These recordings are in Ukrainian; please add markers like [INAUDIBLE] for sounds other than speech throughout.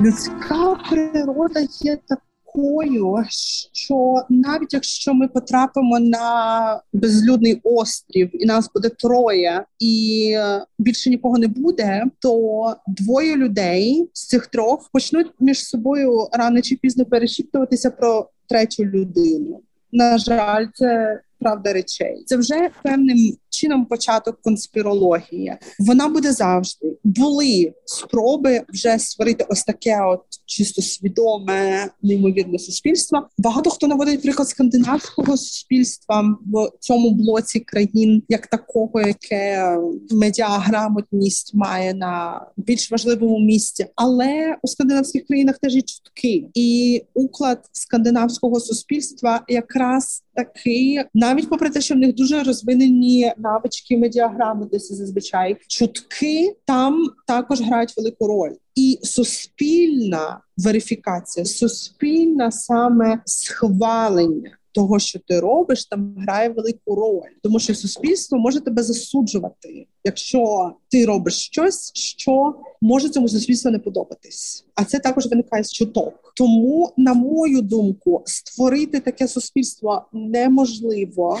Людська природа є такою, що навіть якщо ми потрапимо на безлюдний острів, і нас буде троє, і більше нікого не буде, то двоє людей з цих трьох почнуть між собою рано чи пізно перешіптуватися про третю людину. На жаль, це правда речей. Це вже певним чином початок конспірології. Вона буде завжди. Були спроби вже створити ось таке, от чисто свідоме, неймовірне суспільство. Багато хто наводить приклад скандинавського суспільства в цьому блоці країн, як такого, яке медіаграмотність має на більш важливому місці. Але у скандинавських країнах теж є чутки, і уклад скандинавського суспільства якраз такий, навіть попри те, що в них дуже розвинені навички медіаграми, десь зазвичай чутки там також грають велику роль. І суспільна верифікація, суспільне саме схвалення того, що ти робиш, там грає велику роль, тому що суспільство може тебе засуджувати, якщо ти робиш щось, що може цьому суспільству не подобатись. А це також виникає з чуток. Тому, на мою думку, створити таке суспільство неможливо.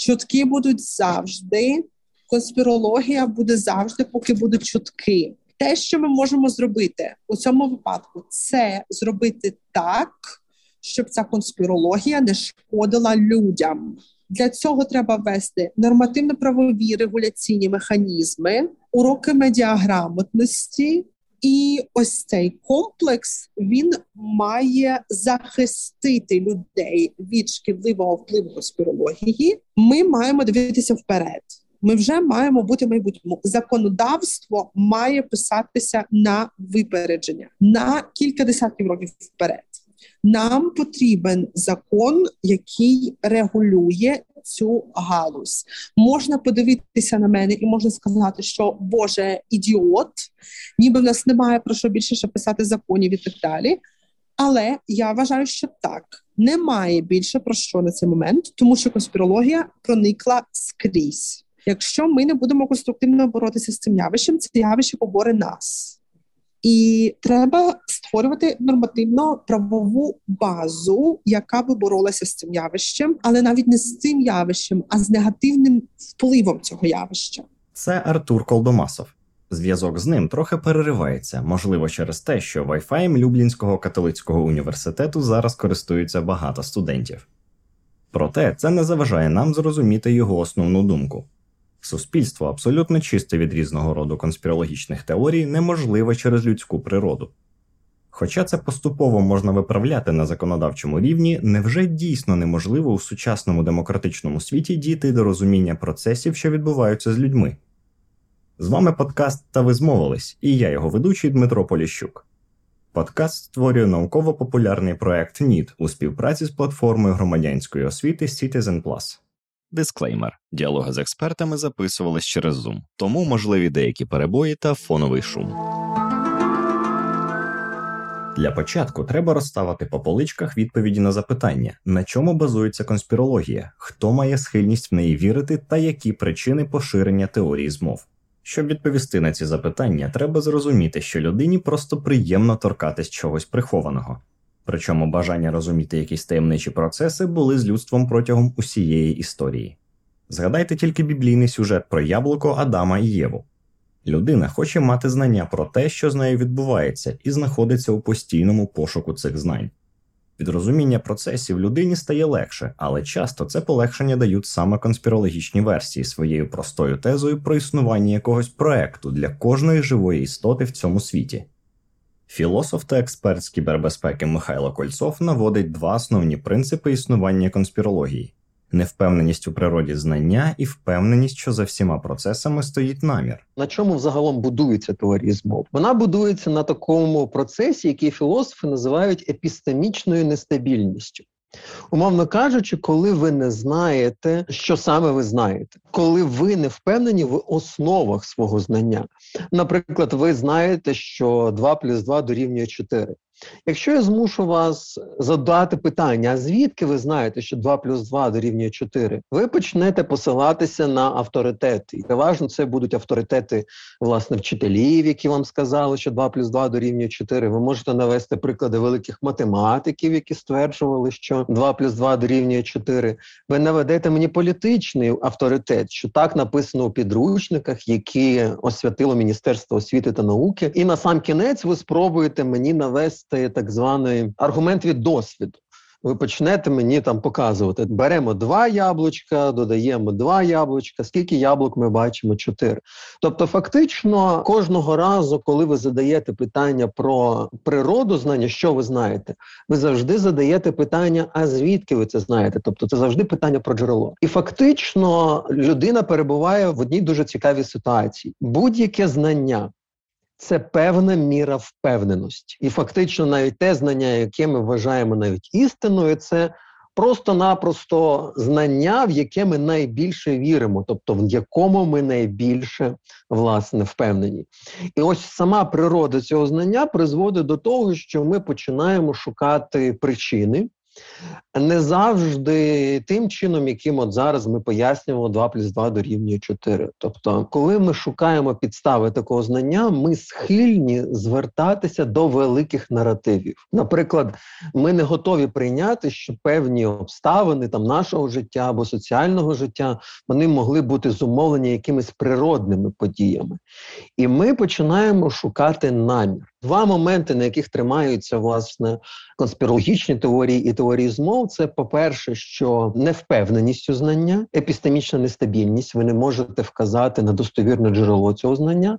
Чутки будуть завжди. Конспірологія буде завжди, поки будуть чутки. Те, що ми можемо зробити у цьому випадку, це зробити так, щоб ця конспірологія не шкодила людям. Для цього треба ввести нормативно-правові регуляційні механізми, уроки медіаграмотності, і ось цей комплекс він має захистити людей від шкідливого впливу конспірології. Ми маємо дивитися вперед. Ми вже маємо бути майбутньому. Законодавство має писатися на випередження на кілька десятків років вперед. Нам потрібен закон, який регулює цю галузь. Можна подивитися на мене і можна сказати, що Боже ідіот, ніби в нас немає про що більше ще писати законів і так далі. Але я вважаю, що так немає більше про що на цей момент, тому що конспірологія проникла скрізь. Якщо ми не будемо конструктивно боротися з цим явищем, це явище поборе нас. І треба створювати нормативно правову базу, яка би боролася з цим явищем, але навіть не з цим явищем, а з негативним впливом цього явища. Це Артур Колдомасов. Зв'язок з ним трохи переривається, можливо, через те, що Wi-Fi Люблінського католицького університету зараз користуються багато студентів. Проте це не заважає нам зрозуміти його основну думку. Суспільство абсолютно чисте від різного роду конспірологічних теорій неможливе через людську природу. Хоча це поступово можна виправляти на законодавчому рівні, невже дійсно неможливо у сучасному демократичному світі дійти до розуміння процесів, що відбуваються з людьми? З вами подкаст Та ви змовились, і я його ведучий Дмитро Поліщук. Подкаст створює науково-популярний проект НІД у співпраці з платформою громадянської освіти Citizen Plus. Дисклеймер: діалоги з експертами записувались через Zoom, тому можливі деякі перебої та фоновий шум. Для початку треба розставити по поличках відповіді на запитання, на чому базується конспірологія, хто має схильність в неї вірити та які причини поширення теорії змов. Щоб відповісти на ці запитання, треба зрозуміти, що людині просто приємно торкатись чогось прихованого. Причому бажання розуміти якісь таємничі процеси були з людством протягом усієї історії. Згадайте тільки біблійний сюжет про яблуко Адама і Єву. Людина хоче мати знання про те, що з нею відбувається, і знаходиться у постійному пошуку цих знань. Від розуміння процесів людині стає легше, але часто це полегшення дають саме конспірологічні версії своєю простою тезою про існування якогось проекту для кожної живої істоти в цьому світі. Філософ та експерт з кібербезпеки Михайло Кольцов наводить два основні принципи існування конспірології: невпевненість у природі знання і впевненість, що за всіма процесами стоїть намір. На чому взагалом будується теорія змов? Вона будується на такому процесі, який філософи називають епістемічною нестабільністю. Умовно кажучи, коли ви не знаєте, що саме ви знаєте, коли ви не впевнені в основах свого знання. Наприклад, ви знаєте, що 2 плюс 2 дорівнює 4. Якщо я змушу вас задати питання, а звідки ви знаєте, що 2 плюс 2 дорівнює 4, ви почнете посилатися на авторитети. І переважно це будуть авторитети власне вчителів, які вам сказали, що 2 плюс 2 дорівнює 4. Ви можете навести приклади великих математиків, які стверджували, що 2 плюс 2 дорівнює 4. Ви наведете мені політичний авторитет, що так написано у підручниках, які освятило Міністерство освіти та науки. І на сам кінець ви спробуєте мені навести так званий аргумент від досвіду ви почнете мені там показувати. Беремо два яблучка, додаємо два яблучка. Скільки яблук ми бачимо? Чотири. Тобто, фактично, кожного разу, коли ви задаєте питання про природу, знання, що ви знаєте, ви завжди задаєте питання, а звідки ви це знаєте? Тобто, це завжди питання про джерело. І фактично людина перебуває в одній дуже цікавій ситуації. Будь-яке знання це певна міра впевненості. І фактично, навіть те знання, яке ми вважаємо навіть істиною, це просто-напросто знання, в яке ми найбільше віримо, тобто в якому ми найбільше власне впевнені. І ось сама природа цього знання призводить до того, що ми починаємо шукати причини не завжди тим чином, яким от зараз ми пояснюємо 2 плюс 2 дорівнює 4. Тобто, коли ми шукаємо підстави такого знання, ми схильні звертатися до великих наративів. Наприклад, ми не готові прийняти, що певні обставини там нашого життя або соціального життя вони могли бути зумовлені якимись природними подіями, і ми починаємо шукати намір. Два моменти, на яких тримаються власне конспірологічні теорії і теорії змов, це по-перше, що невпевненість у знання, епістемічна нестабільність, ви не можете вказати на достовірне джерело цього знання.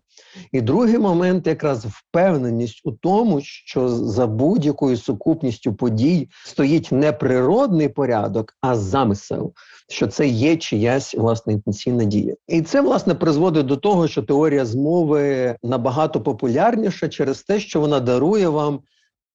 І другий момент якраз впевненість у тому, що за будь-якою сукупністю подій стоїть не природний порядок, а замисел, що це є чиясь власне інтенсійна дія. І це власне призводить до того, що теорія змови набагато популярніша через те, що вона дарує вам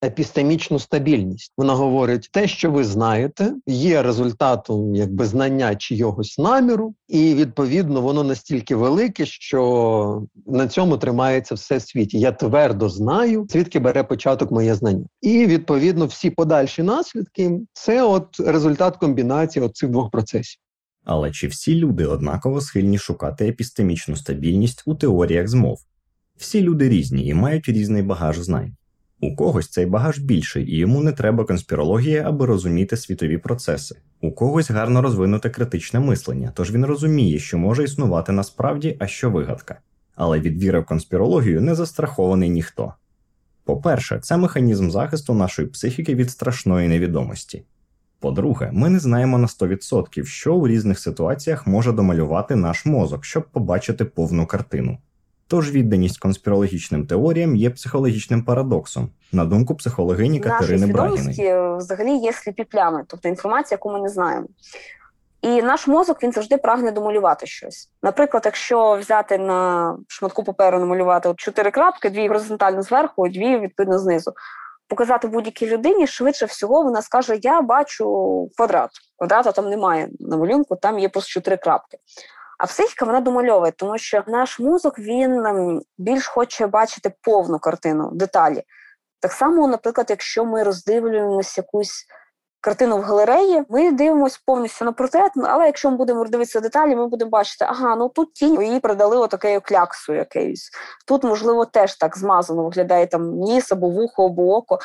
епістемічну стабільність. Вона говорить, те, що ви знаєте, є результатом якби знання чийогось наміру, і відповідно воно настільки велике, що на цьому тримається все в світі. Я твердо знаю, звідки бере початок моє знання. І відповідно всі подальші наслідки це от результат комбінації цих двох процесів. Але чи всі люди однаково схильні шукати епістемічну стабільність у теоріях змов? Всі люди різні і мають різний багаж знань. У когось цей багаж більший, і йому не треба конспірології, аби розуміти світові процеси. У когось гарно розвинуте критичне мислення, тож він розуміє, що може існувати насправді, а що вигадка. Але від віри в конспірологію не застрахований ніхто. По-перше, це механізм захисту нашої психіки від страшної невідомості. По-друге, ми не знаємо на 100%, що у різних ситуаціях може домалювати наш мозок, щоб побачити повну картину. Тож відданість конспірологічним теоріям є психологічним парадоксом, на думку психологині Катерини Брагіної. Взагалі є сліпі плями, тобто інформація, яку ми не знаємо. І наш мозок він завжди прагне домалювати щось. Наприклад, якщо взяти на шматку паперу, намалювати от чотири крапки, дві горизонтально зверху, дві відповідно знизу. Показати будь-якій людині, швидше всього, вона скаже: Я бачу квадрат. Квадрата там немає на малюнку, там є просто чотири крапки. А психіка вона домальовує, тому що наш мозок він ем, більш хоче бачити повну картину, деталі. Так само, наприклад, якщо ми роздивлюємося якусь картину в галереї, ми дивимося повністю на портрет, але якщо ми будемо дивитися деталі, ми будемо бачити, ага, ну тут тінь її придали отакею кляксу якоюсь. Тут, можливо, теж так змазано виглядає там ніс або вухо, або око.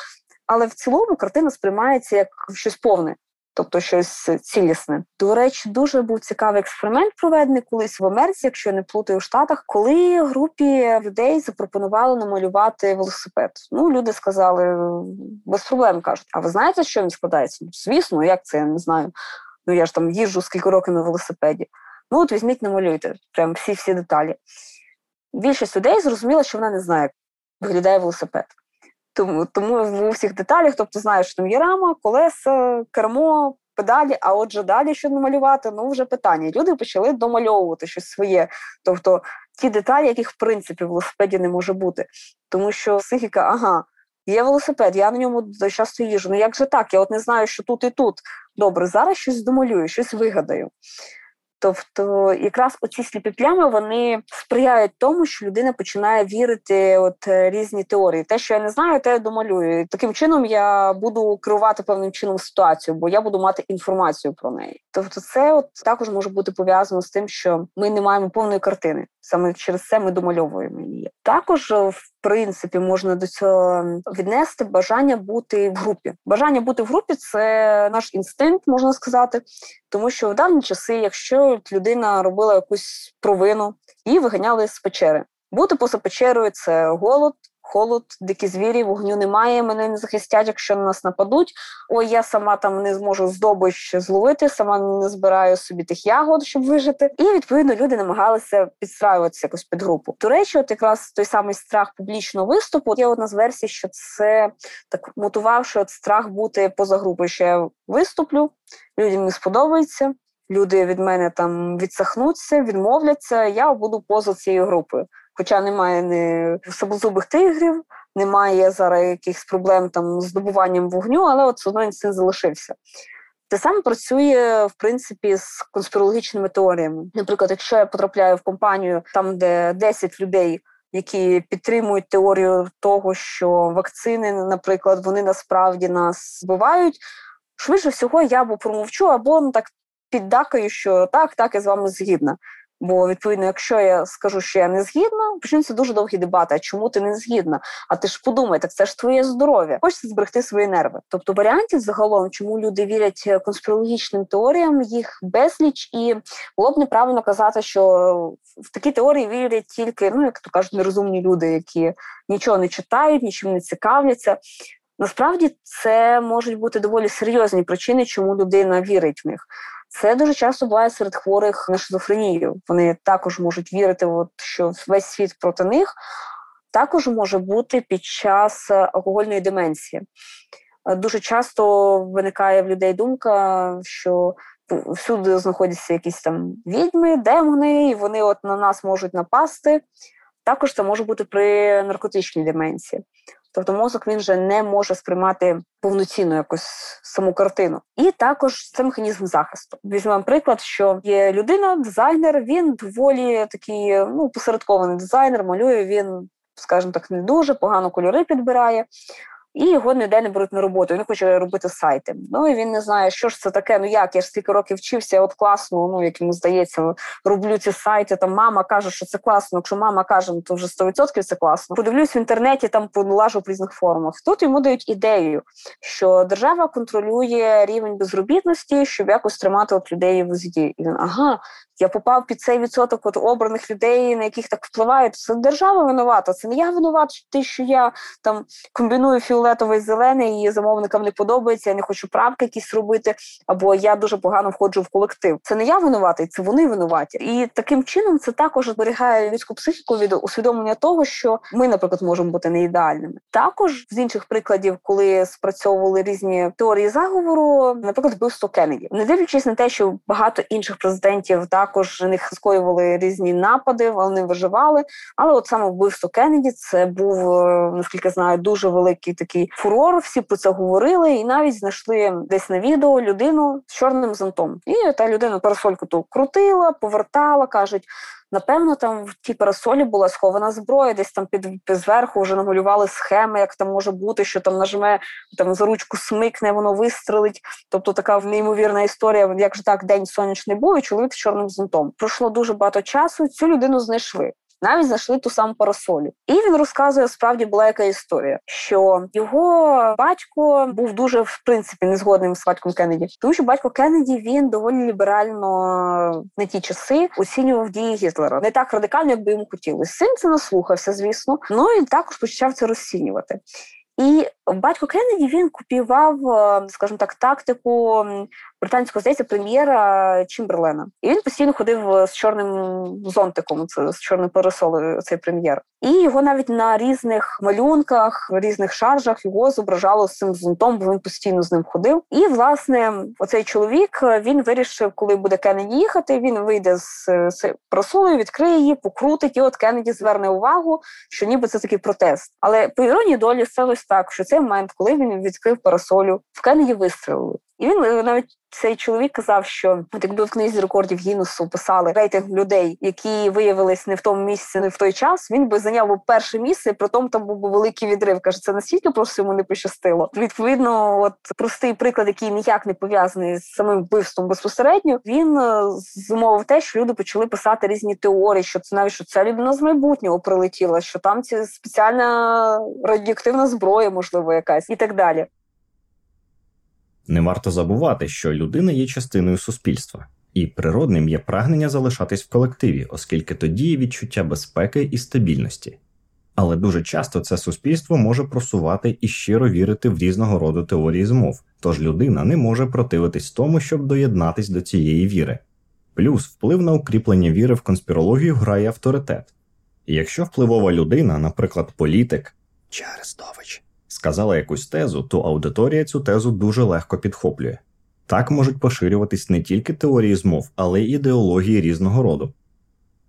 Але в цілому картина сприймається як щось повне тобто щось цілісне. До речі, дуже був цікавий експеримент, проведений колись в Америці, якщо я не плутаю в Штатах, коли групі людей запропонували намалювати велосипед. Ну, люди сказали без проблем кажуть. А ви знаєте, що він складається? Ну, звісно, як це я не знаю. Ну я ж там їжджу скільки років на велосипеді. Ну, от візьміть, намалюйте прям всі всі деталі. Більшість людей зрозуміла, що вона не знає, як виглядає велосипед. Тому тому в усіх деталях, тобто знаєш, там є рама, колеса, кермо, педалі. А отже, далі що намалювати, ну вже питання. Люди почали домальовувати щось своє. Тобто ті деталі, яких в принципі в велосипеді не може бути. Тому що психіка, ага, є велосипед, я на ньому часто їжу. Ну як же так? Я от не знаю, що тут і тут. Добре, зараз щось домалюю, щось вигадаю. Тобто, якраз оці сліпі плями вони сприяють тому, що людина починає вірити от е, різні теорії. Те, що я не знаю, те я домалюю. Таким чином я буду керувати певним чином ситуацію, бо я буду мати інформацію про неї. Тобто, це от також може бути пов'язано з тим, що ми не маємо повної картини. Саме через це ми домальовуємо її. Також в принципі можна до цього віднести бажання бути в групі. Бажання бути в групі це наш інстинкт, можна сказати, тому що в давні часи, якщо людина робила якусь провину, її виганяли з печери. Бути поза печерою це голод, холод, дикі звірі, вогню немає. Мене не захистять, якщо на нас нападуть. Ой, я сама там не зможу здобич зловити, сама не збираю собі тих ягод, щоб вижити. І відповідно люди намагалися підстраюватися якось під групу. До речі, от якраз той самий страх публічного виступу. Є одна з версій, що це так мотувавши от страх бути поза групою. Що я виступлю, людям не сподобається. Люди від мене там відсахнуться, відмовляться. Я буду поза цією групою. Хоча немає ні саблозубих тигрів, немає зараз якихось проблем там з добуванням вогню, але от одно інстинкт залишився. Те саме працює в принципі з конспірологічними теоріями. Наприклад, якщо я потрапляю в компанію, там де 10 людей. Які підтримують теорію того, що вакцини, наприклад, вони насправді нас збивають. Швидше всього, я або промовчу, або ну, так піддакаю, що так, так, я з вами згідна. Бо відповідно, якщо я скажу, що я не згідна, почнуться дуже довгі дебати. А чому ти не згідна? А ти ж подумай, так це ж твоє здоров'я. Хочеться зберегти свої нерви. Тобто варіантів загалом, чому люди вірять конспірологічним теоріям, їх безліч, і було б неправильно казати, що в такі теорії вірять тільки, ну як то кажуть, нерозумні люди, які нічого не читають, нічим не цікавляться. Насправді це можуть бути доволі серйозні причини, чому людина вірить в них. Це дуже часто буває серед хворих на шизофренію. Вони також можуть вірити, от, що весь світ проти них. Також може бути під час алкогольної деменції. Дуже часто виникає в людей думка, що всюди знаходяться якісь там відьми, демони, і вони от на нас можуть напасти. Також це може бути при наркотичній деменції. Тобто мозок він вже не може сприймати повноцінну якусь саму картину. І також це механізм захисту. Візьмемо приклад, що є людина, дизайнер, він доволі такий ну, посередкований дизайнер, малює він, скажімо так, не дуже погано кольори підбирає і його ніде не беруть на роботу. Він хоче робити сайти. Ну і він не знає, що ж це таке. Ну як я ж стільки років вчився, от класно, ну як йому здається, роблю ці сайти. Там мама каже, що це класно. Якщо мама каже, ну, то вже 100% це класно. Подивлюсь в інтернеті, там полажу в різних формах. Тут йому дають ідею, що держава контролює рівень безробітності, щоб якось тримати от людей в узді. І він ага. Я попав під цей відсоток от обраних людей, на яких так впливають. Це держава винувата. Це не я винуват, те, що я там комбіную фіолетовий зелений і замовникам не подобається. Я не хочу правки якісь робити, або я дуже погано входжу в колектив. Це не я винуватий, це вони винуваті. І таким чином це також зберігає людську психіку від усвідомлення того, що ми, наприклад, можемо бути не ідеальними. Також з інших прикладів, коли спрацьовували різні теорії заговору, наприклад, вбивство Кеннеді. не дивлячись на те, що багато інших президентів так також на них скоювали різні напади, вони виживали. Але от саме вбивство Кеннеді це був, е, наскільки знаю, дуже великий такий фурор. Всі про це говорили, і навіть знайшли десь на відео людину з чорним зонтом. І та людина парасольку то крутила, повертала, кажуть. Напевно, там в тій парасолі була схована зброя, десь там під, під зверху вже намалювали схеми, як там може бути, що там нажме там за ручку смикне, воно вистрелить. Тобто така неймовірна історія. Як же так день сонячний був, і чоловік з чорним зонтом. Пройшло дуже багато часу. Цю людину знайшли навіть знайшли ту саму парасолю. І він розказує, справді була яка історія, що його батько був дуже в принципі незгодним з батьком Кеннеді. Тому що батько Кеннеді він доволі ліберально на ті часи оцінював дії Гітлера. Не так радикально, як би йому хотілося. Син це наслухався, звісно. Ну і також почав це розцінювати. І батько Кеннеді він купівав, е, скажімо так, тактику британського здається прем'єра Чімберлена. І він постійно ходив е, з чорним зонтиком, це з чорним парасолою, цей прем'єр. І його навіть на різних малюнках, різних шаржах його зображало з цим зонтом, бо він постійно з ним ходив. І власне, оцей чоловік е, він вирішив, коли буде Кеннеді їхати. Він вийде з, з парасолою, відкриє її, покрутить. І от Кеннеді зверне увагу, що ніби це такий протест. Але по іронії долі сталося так, що цей момент, коли він відкрив парасолю, в Кеннеді вистрелили. І він е, навіть цей чоловік казав, що от якби в книзі рекордів Гіннесу писали рейтинг людей, які виявились не в тому місці, не в той час. Він би зайняв перше місце, при тому там був би великий відрив. Каже, це настільки просто йому не пощастило. Відповідно, от простий приклад, який ніяк не пов'язаний з самим вбивством безпосередньо, він е, зумовив те, що люди почали писати різні теорії, що це навіть що ця людина з майбутнього прилетіла, що там ці спеціальна радіоактивна зброя, можливо, якась і так далі. Не варто забувати, що людина є частиною суспільства, і природним є прагнення залишатись в колективі, оскільки тоді є відчуття безпеки і стабільності. Але дуже часто це суспільство може просувати і щиро вірити в різного роду теорії змов, тож людина не може противитись тому, щоб доєднатись до цієї віри. Плюс вплив на укріплення віри в конспірологію грає авторитет. І якщо впливова людина, наприклад, політик чи Арестович, сказала якусь тезу, то аудиторія цю тезу дуже легко підхоплює. Так можуть поширюватись не тільки теорії змов, але й ідеології різного роду.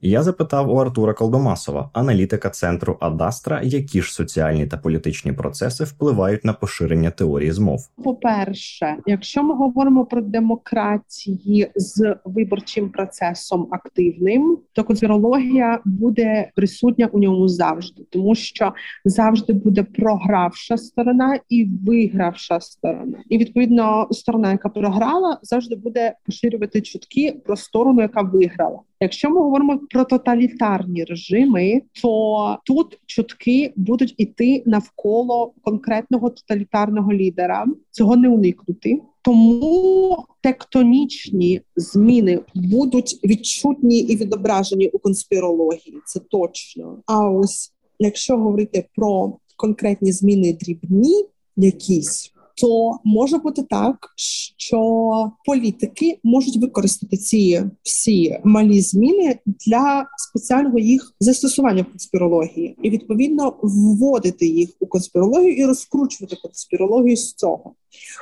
Я запитав у Артура Колдомасова, аналітика центру Адастра, які ж соціальні та політичні процеси впливають на поширення теорії змов. По-перше, якщо ми говоримо про демократії з виборчим процесом активним, то конспірологія буде присутня у ньому завжди, тому що завжди буде програвша сторона і вигравша сторона, і відповідно сторона, яка програла, завжди буде поширювати чутки про сторону, яка виграла. Якщо ми говоримо про тоталітарні режими, то тут чутки будуть іти навколо конкретного тоталітарного лідера. Цього не уникнути. Тому тектонічні зміни будуть відчутні і відображені у конспірології. Це точно. А ось якщо говорити про конкретні зміни дрібні, якісь то може бути так, що політики можуть використати ці всі малі зміни для спеціального їх застосування в конспірології, і відповідно вводити їх у конспірологію і розкручувати конспірологію з цього.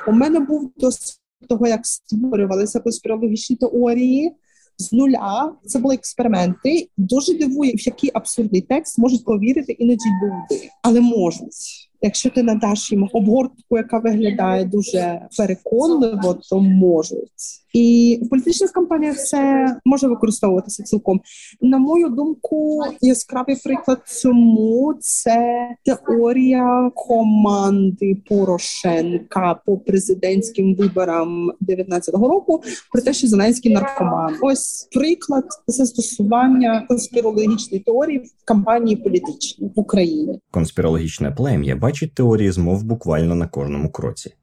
У мене був досвід того, як створювалися конспірологічні теорії. З нуля це були експерименти. Дуже дивує, в який абсурдний текст можуть повірити іноді люди, але можуть. Якщо ти надаш їм обгортку, яка виглядає дуже переконливо, то можуть. І в політичних кампаніях це може використовуватися цілком. На мою думку, яскравий приклад цьому це теорія команди Порошенка по президентським виборам 19-го року про те, що Зеленський наркоман. Ось приклад застосування конспірологічної теорії в кампанії політичній в Україні. Конспірологічне плем'я бачить теорії змов буквально на кожному кроці.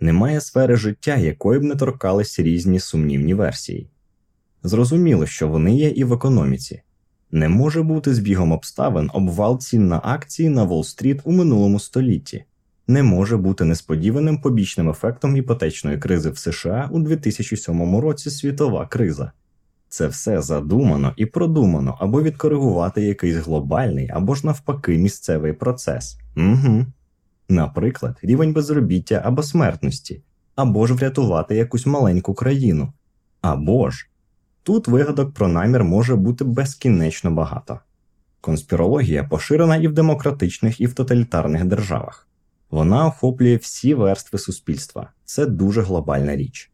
Немає сфери життя, якої б не торкались різні сумнівні версії. Зрозуміло, що вони є і в економіці. Не може бути збігом обставин обвал цін на акції на Уолл-стріт у минулому столітті, не може бути несподіваним побічним ефектом іпотечної кризи в США у 2007 році світова криза. Це все задумано і продумано, аби відкоригувати якийсь глобальний або ж навпаки місцевий процес. Угу. Наприклад, рівень безробіття або смертності, або ж врятувати якусь маленьку країну, або ж тут вигадок про намір може бути безкінечно багато. Конспірологія поширена і в демократичних, і в тоталітарних державах. Вона охоплює всі верстви суспільства, це дуже глобальна річ.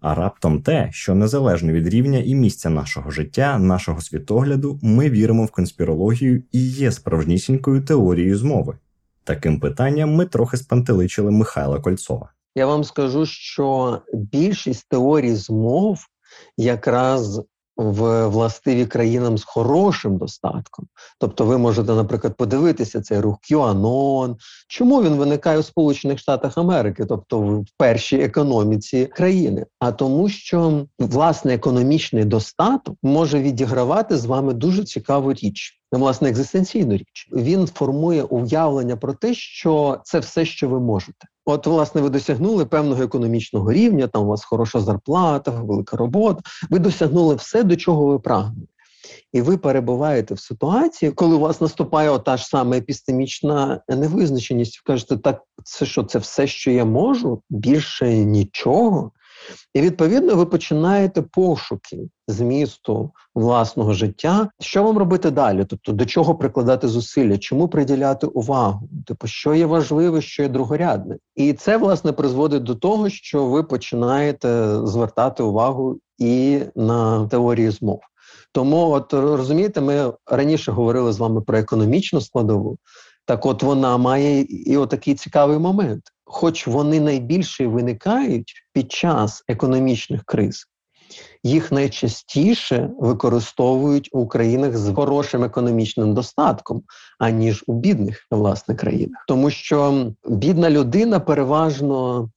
А раптом те, що незалежно від рівня і місця нашого життя, нашого світогляду, ми віримо в конспірологію і є справжнісінькою теорією змови. Таким питанням ми трохи спантеличили Михайла Кольцова. Я вам скажу, що більшість теорій змов якраз в властиві країнам з хорошим достатком. Тобто, ви можете, наприклад, подивитися цей рух QAnon, чому він виникає у Сполучених Штатах Америки, тобто в першій економіці країни, а тому, що власне економічний достаток може відігравати з вами дуже цікаву річ. Власне, екзистенційну річ він формує уявлення про те, що це все, що ви можете. От, власне, ви досягнули певного економічного рівня, там у вас хороша зарплата, велика робота. Ви досягнули все, до чого ви прагнете. І ви перебуваєте в ситуації, коли у вас наступає ота ж саме епістемічна невизначеність. Ви кажете, так це що, це все, що я можу, більше нічого. І відповідно ви починаєте пошуки змісту власного життя. Що вам робити далі? Тобто до чого прикладати зусилля, чому приділяти увагу? Типу, що є важливе, що є другорядне, і це власне призводить до того, що ви починаєте звертати увагу і на теорії змов. Тому, от розумієте, ми раніше говорили з вами про економічну складову. Так, от вона має і отакий цікавий момент. Хоч вони найбільше виникають під час економічних криз, їх найчастіше використовують у країнах з хорошим економічним достатком, аніж у бідних власне країнах, тому що бідна людина переважно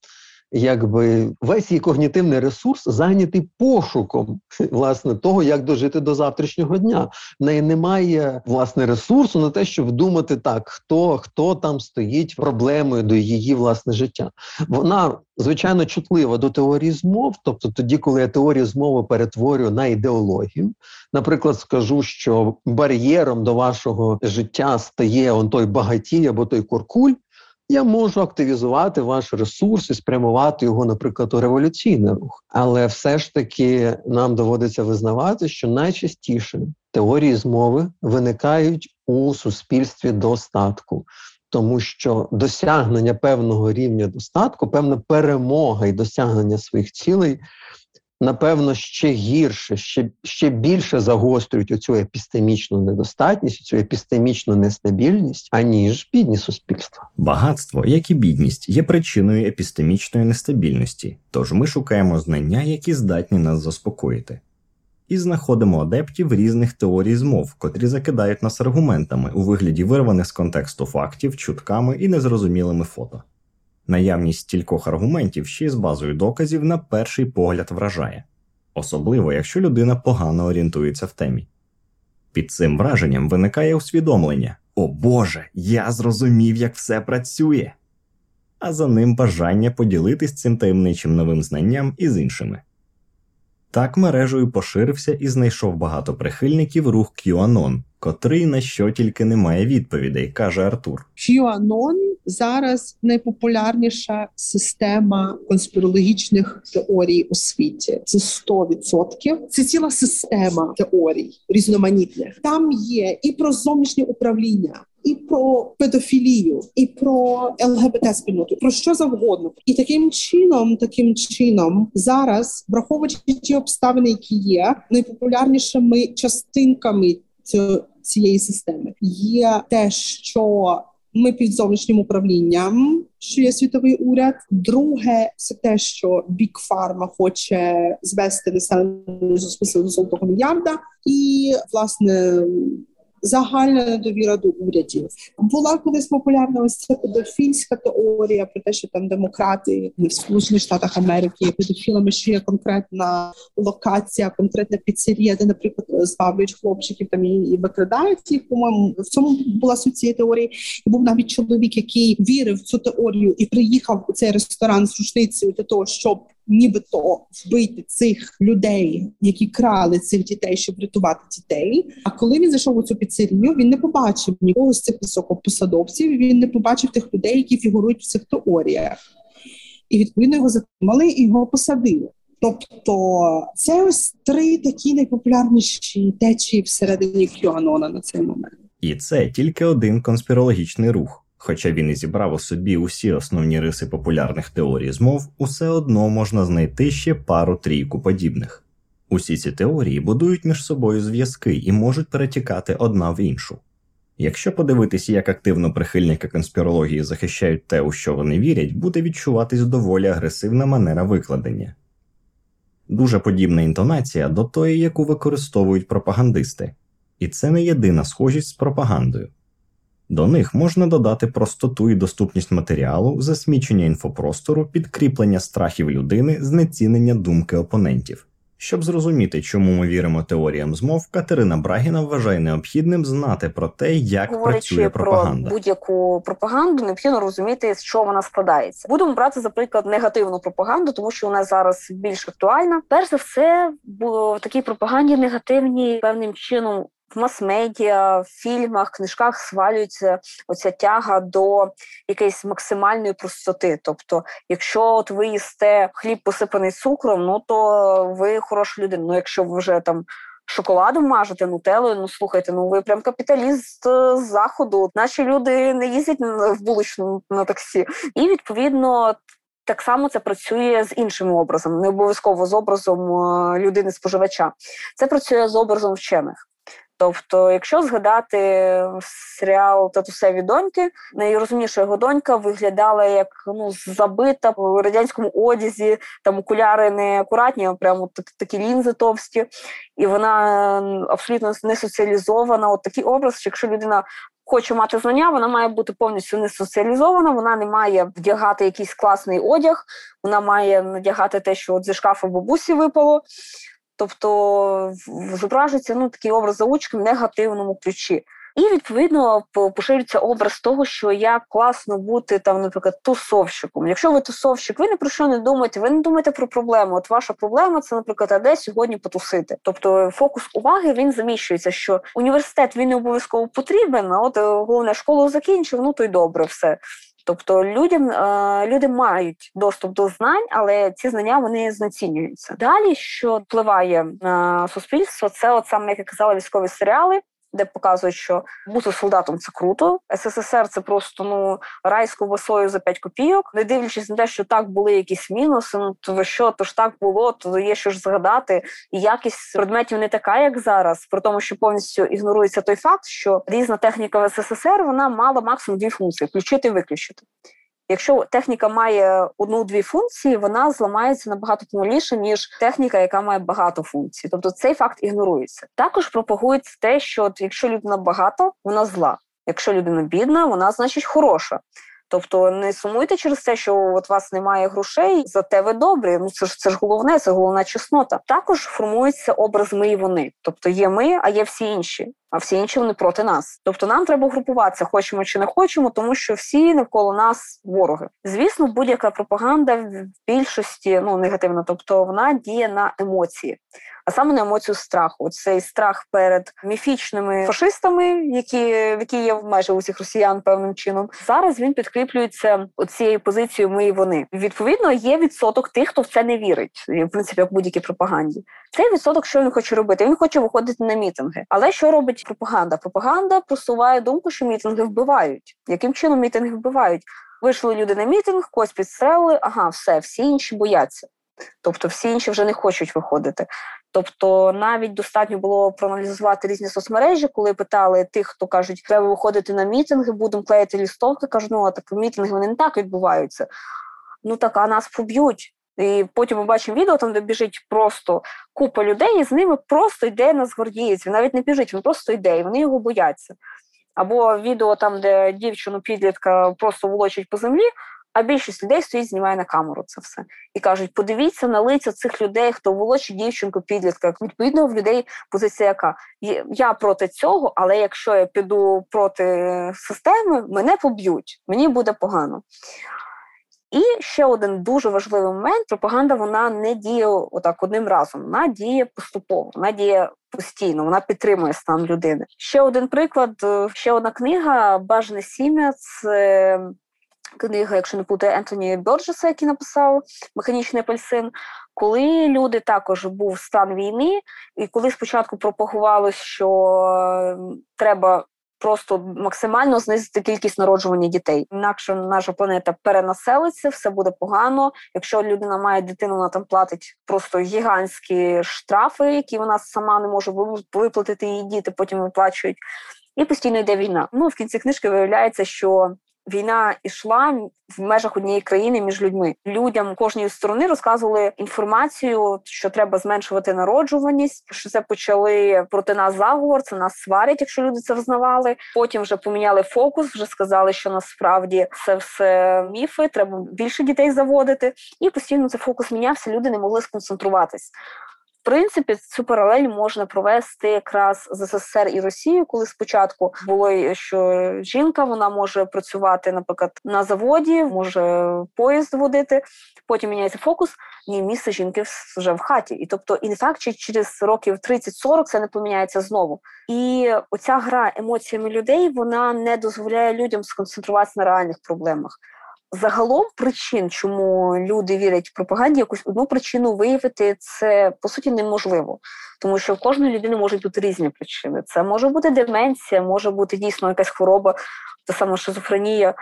якби весь її когнітивний ресурс зайнятий пошуком [LAUGHS] власне того, як дожити до завтрашнього дня. В неї немає власне ресурсу на те, щоб думати так, хто хто там стоїть проблемою до її власне життя. Вона звичайно чутлива до теорії змов, тобто тоді, коли я теорію змови перетворюю на ідеологію. Наприклад, скажу, що бар'єром до вашого життя стає он той багатій або той куркуль я можу активізувати ваш ресурс і спрямувати його, наприклад, у революційний рух. Але все ж таки нам доводиться визнавати, що найчастіше теорії змови виникають у суспільстві достатку. Тому що досягнення певного рівня достатку, певна перемога і досягнення своїх цілей напевно, ще гірше, ще ще більше загострюють оцю епістемічну недостатність, цю епістемічну нестабільність, аніж бідні суспільства. Багатство, як і бідність, є причиною епістемічної нестабільності, тож ми шукаємо знання, які здатні нас заспокоїти. І знаходимо адептів різних теорій змов, котрі закидають нас аргументами у вигляді вирваних з контексту фактів, чутками і незрозумілими фото. Наявність стількох аргументів ще й з базою доказів на перший погляд вражає, особливо якщо людина погано орієнтується в темі. Під цим враженням виникає усвідомлення О Боже, я зрозумів, як все працює, а за ним бажання поділитись цим таємничим новим знанням із іншими. Так мережею поширився і знайшов багато прихильників рух QAnon, котрий на що тільки не має відповідей, каже Артур. QAnon зараз найпопулярніша система конспірологічних теорій у світі. Це 100%. Це ціла система теорій різноманітних. Там є і про зовнішнє управління. І про педофілію, і про ЛГБТ спільноту, про що завгодно, і таким чином, таким чином, зараз, враховуючи ті обставини, які є найпопулярнішими частинками цієї системи, є те, що ми під зовнішнім управлінням, що є світовий уряд. Друге, це те, що Бік Фарма хоче звести населення з до золотого мільярда, і власне загальна недовіра до урядів. Була колись популярна ось ця педофільська теорія про те, що там демократи в Сполучених Штатах Америки педофілами, що є конкретна локація, конкретна піцерія, де, наприклад, збавлюють хлопчиків там і, і викрадають їх. По-моєму, в цьому була суть цієї теорії. І був навіть чоловік, який вірив в цю теорію і приїхав у цей ресторан з рушницею для того, щоб нібито вбити цих людей, які крали цих дітей, щоб врятувати дітей. А коли він зайшов у цю піцерію, він не побачив нікого з цих високопосадовців. Він не побачив тих людей, які фігурують в цих теоріях, і відповідно його затримали і його посадили. Тобто це ось три такі найпопулярніші течії всередині QAnon на цей момент, і це тільки один конспірологічний рух. Хоча він і зібрав у собі усі основні риси популярних теорій змов, усе одно можна знайти ще пару трійку подібних. Усі ці теорії будують між собою зв'язки і можуть перетікати одна в іншу. Якщо подивитися, як активно прихильники конспірології захищають те, у що вони вірять, буде відчуватись доволі агресивна манера викладення. Дуже подібна інтонація до тої, яку використовують пропагандисти, і це не єдина схожість з пропагандою. До них можна додати простоту і доступність матеріалу, засмічення інфопростору, підкріплення страхів людини, знецінення думки опонентів. Щоб зрозуміти, чому ми віримо теоріям змов, Катерина Брагіна вважає необхідним знати про те, як Говорячи працює пропаганда. Про будь-яку пропаганду необхідно розуміти, з чого вона складається. Будемо брати за приклад негативну пропаганду, тому що вона зараз більш актуальна. Перш за все, бо в такій пропаганді негативні певним чином в мас-медіа, в фільмах, книжках свалюється оця тяга до якоїсь максимальної простоти. Тобто, якщо от ви їсте хліб посипаний цукром, ну то ви хороша людина. Ну, якщо ви вже там. Шоколадом мажете, нутелою, ну слухайте, ну ви прям капіталіст з заходу. Наші люди не їздять в булочну на таксі, і відповідно так само це працює з іншим образом, не обов'язково з образом е, людини-споживача. Це працює з образом вчених. Тобто, якщо згадати серіал Татусеві доньки, найрозумніша його донька виглядала як ну забита в радянському одязі, там окуляри не акуратні, а прямо такі лінзи товсті, і вона абсолютно не соціалізована. От такий образ, що якщо людина хоче мати знання, вона має бути повністю не соціалізована, вона не має вдягати якийсь класний одяг, вона має надягати те, що от зі шкафу бабусі випало. Тобто зображується ну, такий образ заучки в негативному ключі. І відповідно поширюється образ того, що як класно бути там, наприклад, тусовщиком. Якщо ви тусовщик, ви не про що не думаєте, ви не думаєте про проблему. От ваша проблема це, наприклад, а де сьогодні потусити. Тобто фокус уваги він заміщується, що університет він не обов'язково потрібен. а От е, головне школу закінчив, ну то й добре, все. Тобто людям е, люди мають доступ до знань, але ці знання вони знецінюються. Далі що впливає на суспільство, це от саме як я казала, військові серіали де показують, що бути солдатом це круто. СССР це просто ну рай з за 5 копійок, не дивлячись на те, що так були якісь мінуси. Ну то що то ж так було, то є що ж згадати, і якість предметів не така, як зараз, при тому, що повністю ігнорується той факт, що різна техніка в СССР вона мала максимум дві функції включити і виключити. Якщо техніка має одну-дві функції, вона зламається набагато повніше, ніж техніка, яка має багато функцій. Тобто цей факт ігнорується. Також пропагується те, що якщо людина багата, вона зла. Якщо людина бідна, вона значить хороша. Тобто не сумуйте через те, що от вас немає грошей, зате ви добрі. Ну це ж це ж головне, це головна чеснота. Також формується образ ми і вони. Тобто є ми, а є всі інші а всі інші вони проти нас. Тобто нам треба групуватися, хочемо чи не хочемо, тому що всі навколо нас вороги. Звісно, будь-яка пропаганда в більшості ну негативна, тобто вона діє на емоції, а саме на емоцію страху. Цей страх перед міфічними фашистами, які які є майже усіх росіян певним чином. Зараз він підкріплюється цією позицією. Ми і вони відповідно є відсоток тих, хто в це не вірить, в принципі, як будь-якій пропаганді. Цей відсоток, що він хоче робити? Він хоче виходити на мітинги, але що робить? пропаганда. Пропаганда просуває думку, що мітинги вбивають. Яким чином мітинги вбивають? Вийшли люди на мітинг, когось підстрелили, ага, все, всі інші бояться. Тобто всі інші вже не хочуть виходити. Тобто навіть достатньо було проаналізувати різні соцмережі, коли питали тих, хто кажуть, треба виходити на мітинги, будемо клеїти лістовки. Кажуть, ну а так мітинги вони не так відбуваються. Ну так, а нас поб'ють. І потім ми бачимо відео, там де біжить просто купа людей, і з ними просто йде нацгвардієць. Він навіть не біжить, він просто йде, і вони його бояться. Або відео там, де дівчину підлітка просто волочать по землі, а більшість людей стоїть, знімає на камеру це все. І кажуть: подивіться на лиця цих людей, хто волочить дівчинку підлітка. Відповідно, в людей позиція яка я проти цього, але якщо я піду проти системи, мене поб'ють, мені буде погано. І ще один дуже важливий момент: пропаганда вона не діє отак одним разом, вона діє поступово, вона діє постійно, вона підтримує стан людини. Ще один приклад, е, ще одна книга Бажане сім'я. Це книга, якщо не буде Ентоні Бьорджеса, який написав Механічний апельсин. Коли люди також був стан війни, і коли спочатку пропагувалось, що ем, треба просто максимально знизити кількість народжування дітей. Інакше наша планета перенаселиться, все буде погано. Якщо людина має дитину, вона там платить просто гігантські штрафи, які вона сама не може виплатити її діти, потім виплачують. І постійно йде війна. Ну в кінці книжки виявляється, що війна йшла в межах однієї країни між людьми. Людям кожної сторони розказували інформацію, що треба зменшувати народжуваність. Що це почали проти нас заговор, це нас сварять, якщо люди це взнавали. Потім вже поміняли фокус, вже сказали, що насправді це все міфи. Треба більше дітей заводити, і постійно цей фокус мінявся. Люди не могли сконцентруватись принципі цю паралель можна провести якраз з СССР і Росією, коли спочатку було що жінка вона може працювати, наприклад, на заводі, може поїзд водити. Потім міняється фокус, ні, місце жінки вже в хаті. І тобто, і не факт, чи через років 30-40 це не поміняється знову. І оця гра емоціями людей вона не дозволяє людям сконцентруватися на реальних проблемах. Загалом причин, чому люди вірять в пропаганді, якусь одну причину виявити це по суті неможливо, тому що в кожної людини можуть бути різні причини. Це може бути деменція, може бути дійсно якась хвороба, та сама шизофренія.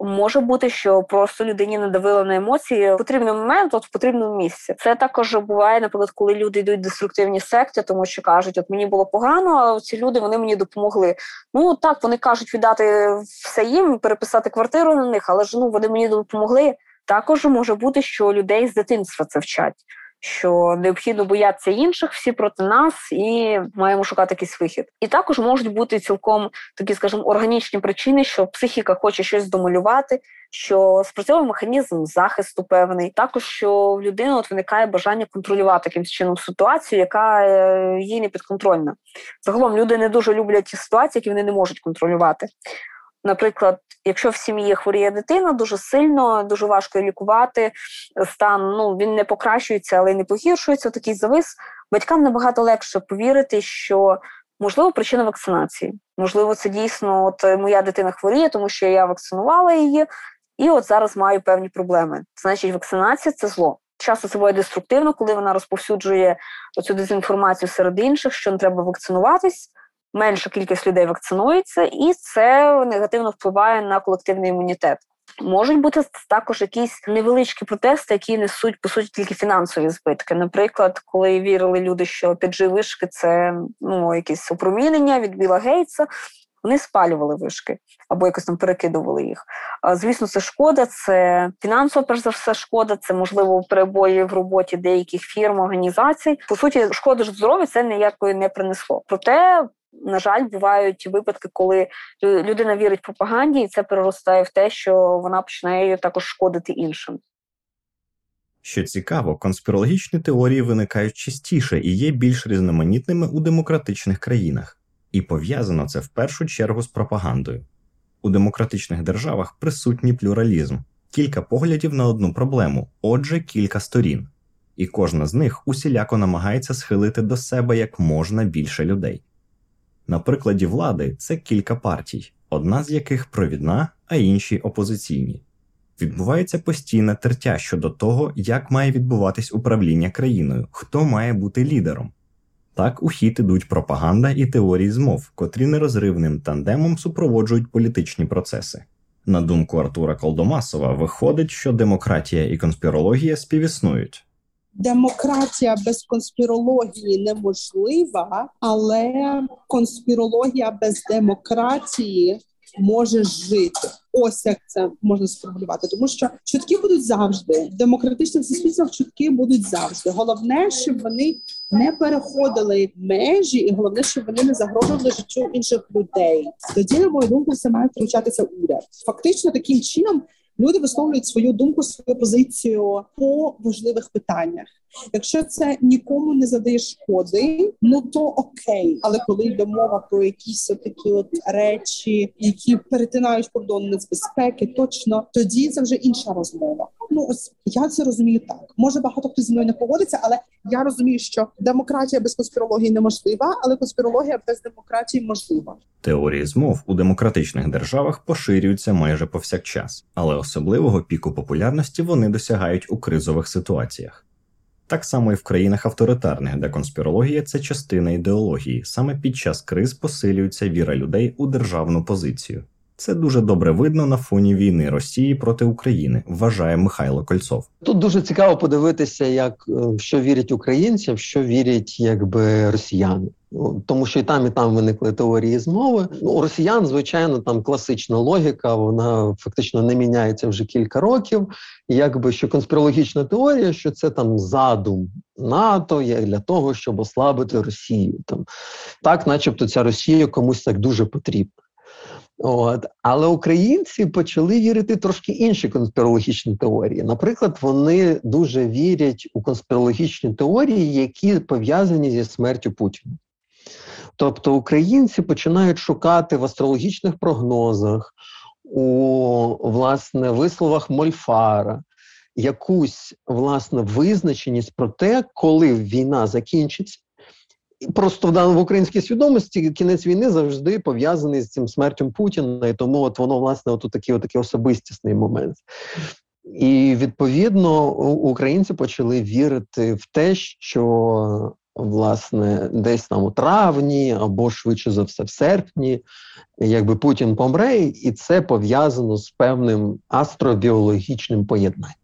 Може бути, що просто людині надавило на емоції в потрібний момент, от в потрібному місці. Це також буває, наприклад, коли люди йдуть в деструктивні секти, тому що кажуть, от мені було погано, а ці люди вони мені допомогли. Ну так вони кажуть віддати все їм, переписати квартиру на них, але ж ну вони мені допомогли. Також може бути, що людей з дитинства це вчать що необхідно боятися інших, всі проти нас, і маємо шукати якийсь вихід. І також можуть бути цілком такі, скажімо, органічні причини, що психіка хоче щось домалювати, що спрацьовує механізм захисту певний. Також що в людини от виникає бажання контролювати якимось чином ситуацію, яка е, їй не підконтрольна. Загалом люди не дуже люблять ті ситуації, які вони не можуть контролювати. Наприклад, якщо в сім'ї хворіє дитина, дуже сильно, дуже важко лікувати стан. Ну він не покращується, але й не погіршується. Такий завис. Батькам набагато легше повірити, що можливо причина вакцинації. Можливо, це дійсно от моя дитина хворіє, тому що я вакцинувала її, і от зараз маю певні проблеми. Значить, вакцинація це зло. Часто це буває деструктивно, коли вона розповсюджує оцю дезінформацію серед інших, що не треба вакцинуватись менша кількість людей вакцинується, і це негативно впливає на колективний імунітет. Можуть бути також якісь невеличкі протести, які несуть по суті тільки фінансові збитки. Наприклад, коли вірили люди, що 5G вишки це ну якесь опромінення від Біла Гейтса. Вони спалювали вишки або якось там перекидували їх. Звісно, це шкода, це фінансово, перш за все, шкода, це можливо перебої в роботі деяких фірм, організацій. По суті, шкоди ж здоров'я це ніякої не принесло. Проте на жаль, бувають випадки, коли людина вірить пропаганді, і це переростає в те, що вона починає також шкодити іншим. Що цікаво, конспірологічні теорії виникають частіше і є більш різноманітними у демократичних країнах, і пов'язано це в першу чергу з пропагандою. У демократичних державах присутній плюралізм, кілька поглядів на одну проблему, отже, кілька сторін, і кожна з них усіляко намагається схилити до себе як можна більше людей. На прикладі влади це кілька партій, одна з яких провідна, а інші опозиційні. Відбувається постійне тертя щодо того, як має відбуватись управління країною, хто має бути лідером. Так у хід ідуть пропаганда і теорії змов, котрі нерозривним тандемом супроводжують політичні процеси. На думку Артура Колдомасова, виходить, що демократія і конспірологія співіснують. Демократія без конспірології неможлива, але конспірологія без демократії може жити. Ось як це можна сформулювати, тому що чутки будуть завжди в демократичних суспільствах. Чутки будуть завжди. Головне, щоб вони не переходили межі, і головне, щоб вони не загрожували життю інших людей. Тоді, на мою думку, все має втручатися уряд. Фактично, таким чином люди висловлюють свою думку, свою позицію по важливих питаннях. Якщо це нікому не задає шкоди, ну то окей. Але коли йде мова про якісь такі от речі, які перетинають кордон небезпеки, точно тоді це вже інша розмова. Ну ось я це розумію так. Може багато хто зі мною не погодиться, але я розумію, що демократія без конспірології неможлива, але конспірологія без демократії можлива. Теорії змов у демократичних державах поширюються майже повсякчас, але особливого піку популярності вони досягають у кризових ситуаціях. Так само і в країнах авторитарних, де конспірологія це частина ідеології, саме під час криз посилюється віра людей у державну позицію. Це дуже добре видно на фоні війни Росії проти України, вважає Михайло Кольцов. Тут дуже цікаво подивитися, як е, що вірять українці, в що вірять якби росіяни. Ну, тому що і там, і там виникли теорії змови. Ну, у росіян, звичайно, там класична логіка, вона фактично не міняється вже кілька років. Якби що конспірологічна теорія, що це там задум НАТО є для того, щоб ослабити Росію. Там так, начебто, ця Росія комусь так дуже потрібна. От. Але українці почали вірити трошки інші конспірологічні теорії. Наприклад, вони дуже вірять у конспірологічні теорії, які пов'язані зі смертю Путіна. Тобто українці починають шукати в астрологічних прогнозах, у власне висловах Мольфара якусь власне визначеність про те, коли війна закінчиться. Просто в українській свідомості кінець війни завжди пов'язаний з цим смертю Путіна, і тому от воно власне от такий, от такий особистісний момент. І відповідно українці почали вірити в те, що власне десь там у травні або швидше за все в серпні, якби Путін помре, і це пов'язано з певним астробіологічним поєднанням.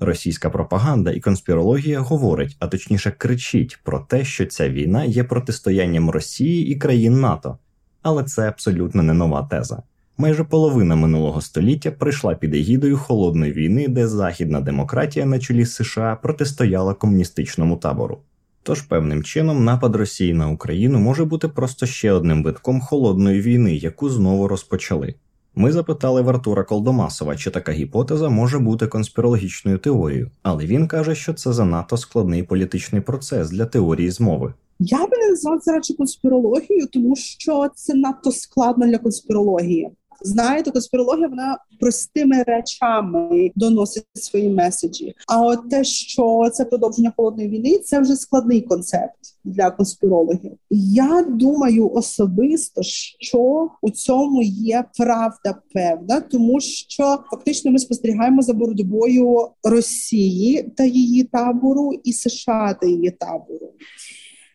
Російська пропаганда і конспірологія говорить, а точніше кричить про те, що ця війна є протистоянням Росії і країн НАТО, але це абсолютно не нова теза. Майже половина минулого століття прийшла під егідою холодної війни, де західна демократія на чолі США протистояла комуністичному табору. Тож певним чином напад Росії на Україну може бути просто ще одним витком холодної війни, яку знову розпочали. Ми запитали в Артура Колдомасова, чи така гіпотеза може бути конспірологічною теорією, але він каже, що це занадто складний політичний процес для теорії змови. Я би не назвав це радше конспірологією, тому що це надто складно для конспірології. Знаєте, конспірологія вона простими речами доносить свої меседжі. А от те, що це продовження холодної війни, це вже складний концепт для конспірологів. Я думаю особисто, що у цьому є правда певна, тому що фактично ми спостерігаємо за боротьбою Росії та її табору і США та її табору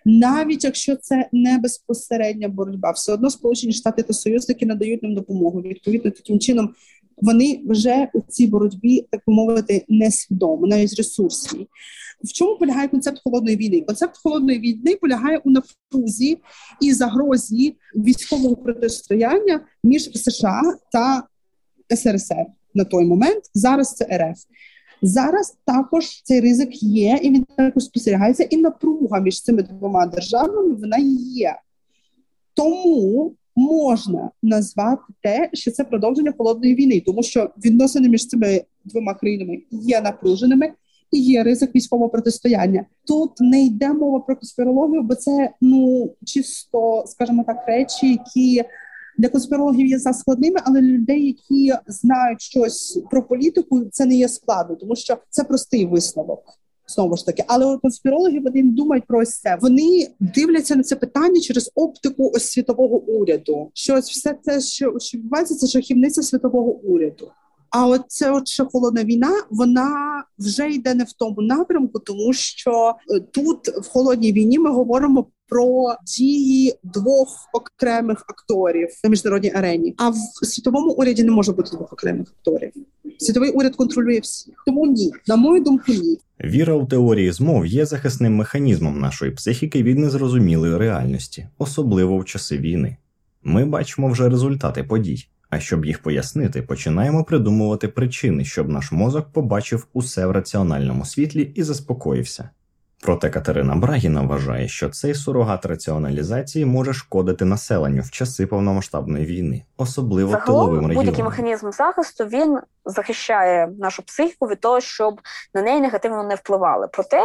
навіть якщо це не безпосередня боротьба, все одно Сполучені Штати та союзники надають нам допомогу. Відповідно, таким чином вони вже у цій боротьбі, так мовити, несвідомо, навіть ресурсні. В чому полягає концепт холодної війни? Концепт холодної війни полягає у напрузі і загрозі військового протистояння між США та СРСР на той момент. Зараз це РФ. Зараз також цей ризик є, і він також спостерігається, і напруга між цими двома державами вона є. Тому можна назвати те, що це продовження холодної війни, тому що відносини між цими двома країнами є напруженими. І є ризик військового протистояння. Тут не йде мова про конспірологію, бо це ну чисто, скажімо так, речі, які для конспірологів є за складними, але людей, які знають щось про політику, це не є складно, тому що це простий висновок. Знову ж таки, але конспірологи вони думають про ось це. Вони дивляться на це питання через оптику ось світового уряду. Що ось все це, що відбувається, це шахівниця світового уряду. А от це от ще холодна війна, вона вже йде не в тому напрямку, тому що е, тут в холодній війні ми говоримо про дії двох окремих акторів на міжнародній арені. А в світовому уряді не може бути двох окремих акторів. Світовий уряд контролює всіх. Тому ні, на мою думку, ні. Віра у теорії змов є захисним механізмом нашої психіки від незрозумілої реальності, особливо в часи війни. Ми бачимо вже результати подій. А щоб їх пояснити, починаємо придумувати причини, щоб наш мозок побачив усе в раціональному світлі і заспокоївся. Проте Катерина Брагіна вважає, що цей сурогат раціоналізації може шкодити населенню в часи повномасштабної війни, особливо Загалом, тиловим регіонам. будь-який механізм захисту він захищає нашу психіку від того, щоб на неї негативно не впливали. Проте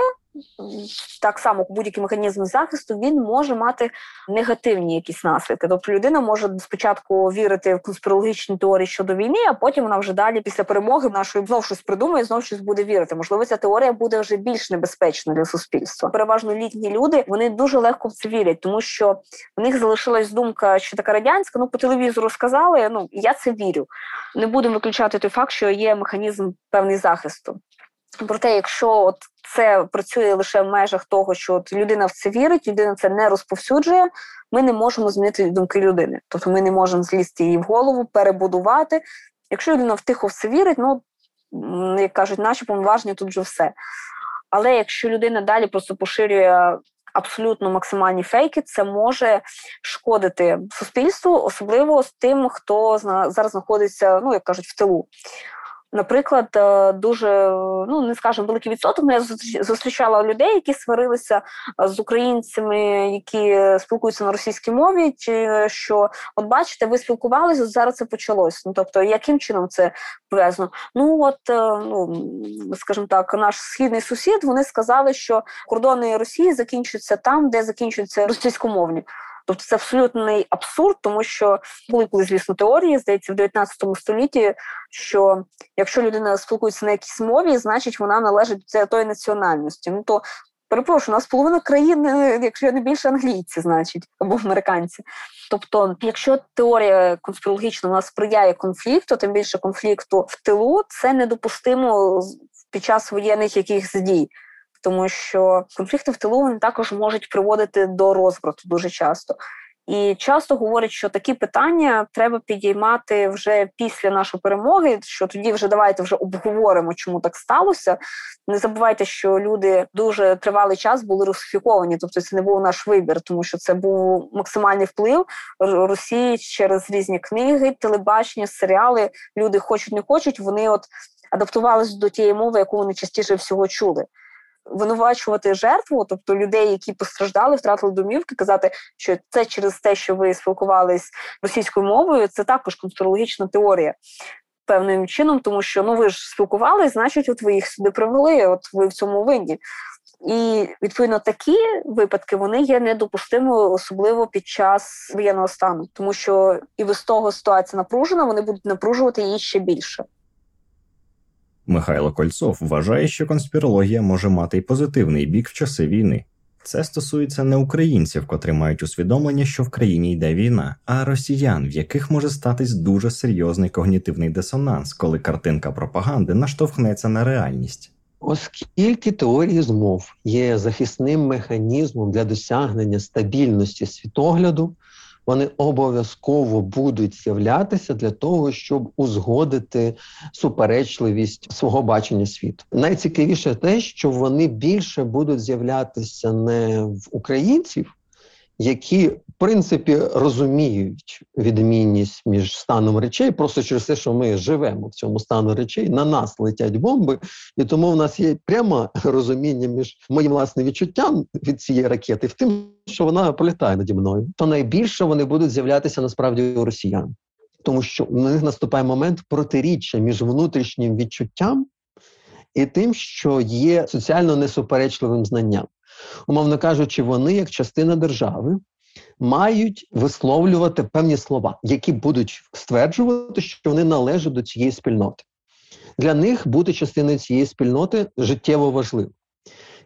так само будь-який механізм захисту він може мати негативні якісь наслідки. Тобто людина може спочатку вірити в конспірологічні теорії щодо війни, а потім вона вже далі після перемоги нашої знов щось придумає, знов щось буде вірити. Можливо, ця теорія буде вже більш небезпечна для суспільства. Переважно літні люди вони дуже легко в це вірять, тому що в них залишилась думка, що така радянська. Ну по телевізору сказали. Ну я це вірю. Не будемо виключати той факт, що є механізм певний захисту. Проте, якщо от це працює лише в межах того, що от людина в це вірить, людина це не розповсюджує, ми не можемо змінити думки людини. Тобто ми не можемо злізти її в голову, перебудувати. Якщо людина втихо в це вірить, ну як кажуть, наші повноваження тут вже все. Але якщо людина далі просто поширює абсолютно максимальні фейки, це може шкодити суспільству, особливо з тим, хто зараз знаходиться, ну як кажуть, в тилу. Наприклад, е, дуже ну не скажемо великий відсоток. Я зустрічала людей, які сварилися е, з українцями, які спілкуються на російській мові. Чи що, от бачите, ви спілкувалися, зараз це почалось. Ну тобто, яким чином це пов'язано? Ну от ну скажімо так, наш східний сусід вони сказали, що кордони Росії закінчуються там, де закінчуються російськомовні. Тобто це абсолютний абсурд, тому що були коли, звісно, теорії, здається, в 19 столітті, що якщо людина спілкується на якійсь мові, значить вона належить до тої національності. Ну то перепрошую, у нас половина країни, якщо не більше англійці, значить, або американці. Тобто, якщо теорія конспірологічна вона сприяє конфлікту, тим більше конфлікту в тилу, це недопустимо під час воєнних якихось дій тому що конфлікти в тилу вони також можуть приводити до розбрату дуже часто. І часто говорять, що такі питання треба підіймати вже після нашої перемоги. Що тоді вже давайте вже обговоримо, чому так сталося. Не забувайте, що люди дуже тривалий час були русифіковані, тобто це не був наш вибір, тому що це був максимальний вплив Росії через різні книги, телебачення, серіали. Люди хочуть не хочуть. Вони от адаптувалися до тієї мови, яку вони частіше всього чули винувачувати жертву, тобто людей, які постраждали, втратили домівки, казати, що це через те, що ви спілкувались російською мовою, це також конспірологічна теорія. Певним чином, тому що ну ви ж спілкувалися, значить, от ви їх сюди привели, от ви в цьому винні. І відповідно такі випадки вони є недопустимою, особливо під час воєнного стану, тому що і без того ситуація напружена, вони будуть напружувати її ще більше. Михайло Кольцов вважає, що конспірологія може мати й позитивний бік в часи війни. Це стосується не українців, котрі мають усвідомлення, що в країні йде війна, а росіян, в яких може статись дуже серйозний когнітивний дисонанс, коли картинка пропаганди наштовхнеться на реальність. Оскільки теорії змов є захисним механізмом для досягнення стабільності світогляду, вони обов'язково будуть з'являтися для того, щоб узгодити суперечливість свого бачення світу. Найцікавіше те, що вони більше будуть з'являтися не в українців, які в принципі розуміють відмінність між станом речей, просто через те, що ми живемо в цьому стану речей, на нас летять бомби, і тому в нас є пряме розуміння між моїм власним відчуттям від цієї ракети, в тим, що вона політає наді мною. То найбільше вони будуть з'являтися насправді у росіян, тому що у них наступає момент протиріччя між внутрішнім відчуттям і тим, що є соціально несуперечливим знанням умовно кажучи, вони, як частина держави, мають висловлювати певні слова, які будуть стверджувати, що вони належать до цієї спільноти. Для них бути частиною цієї спільноти життєво важливо.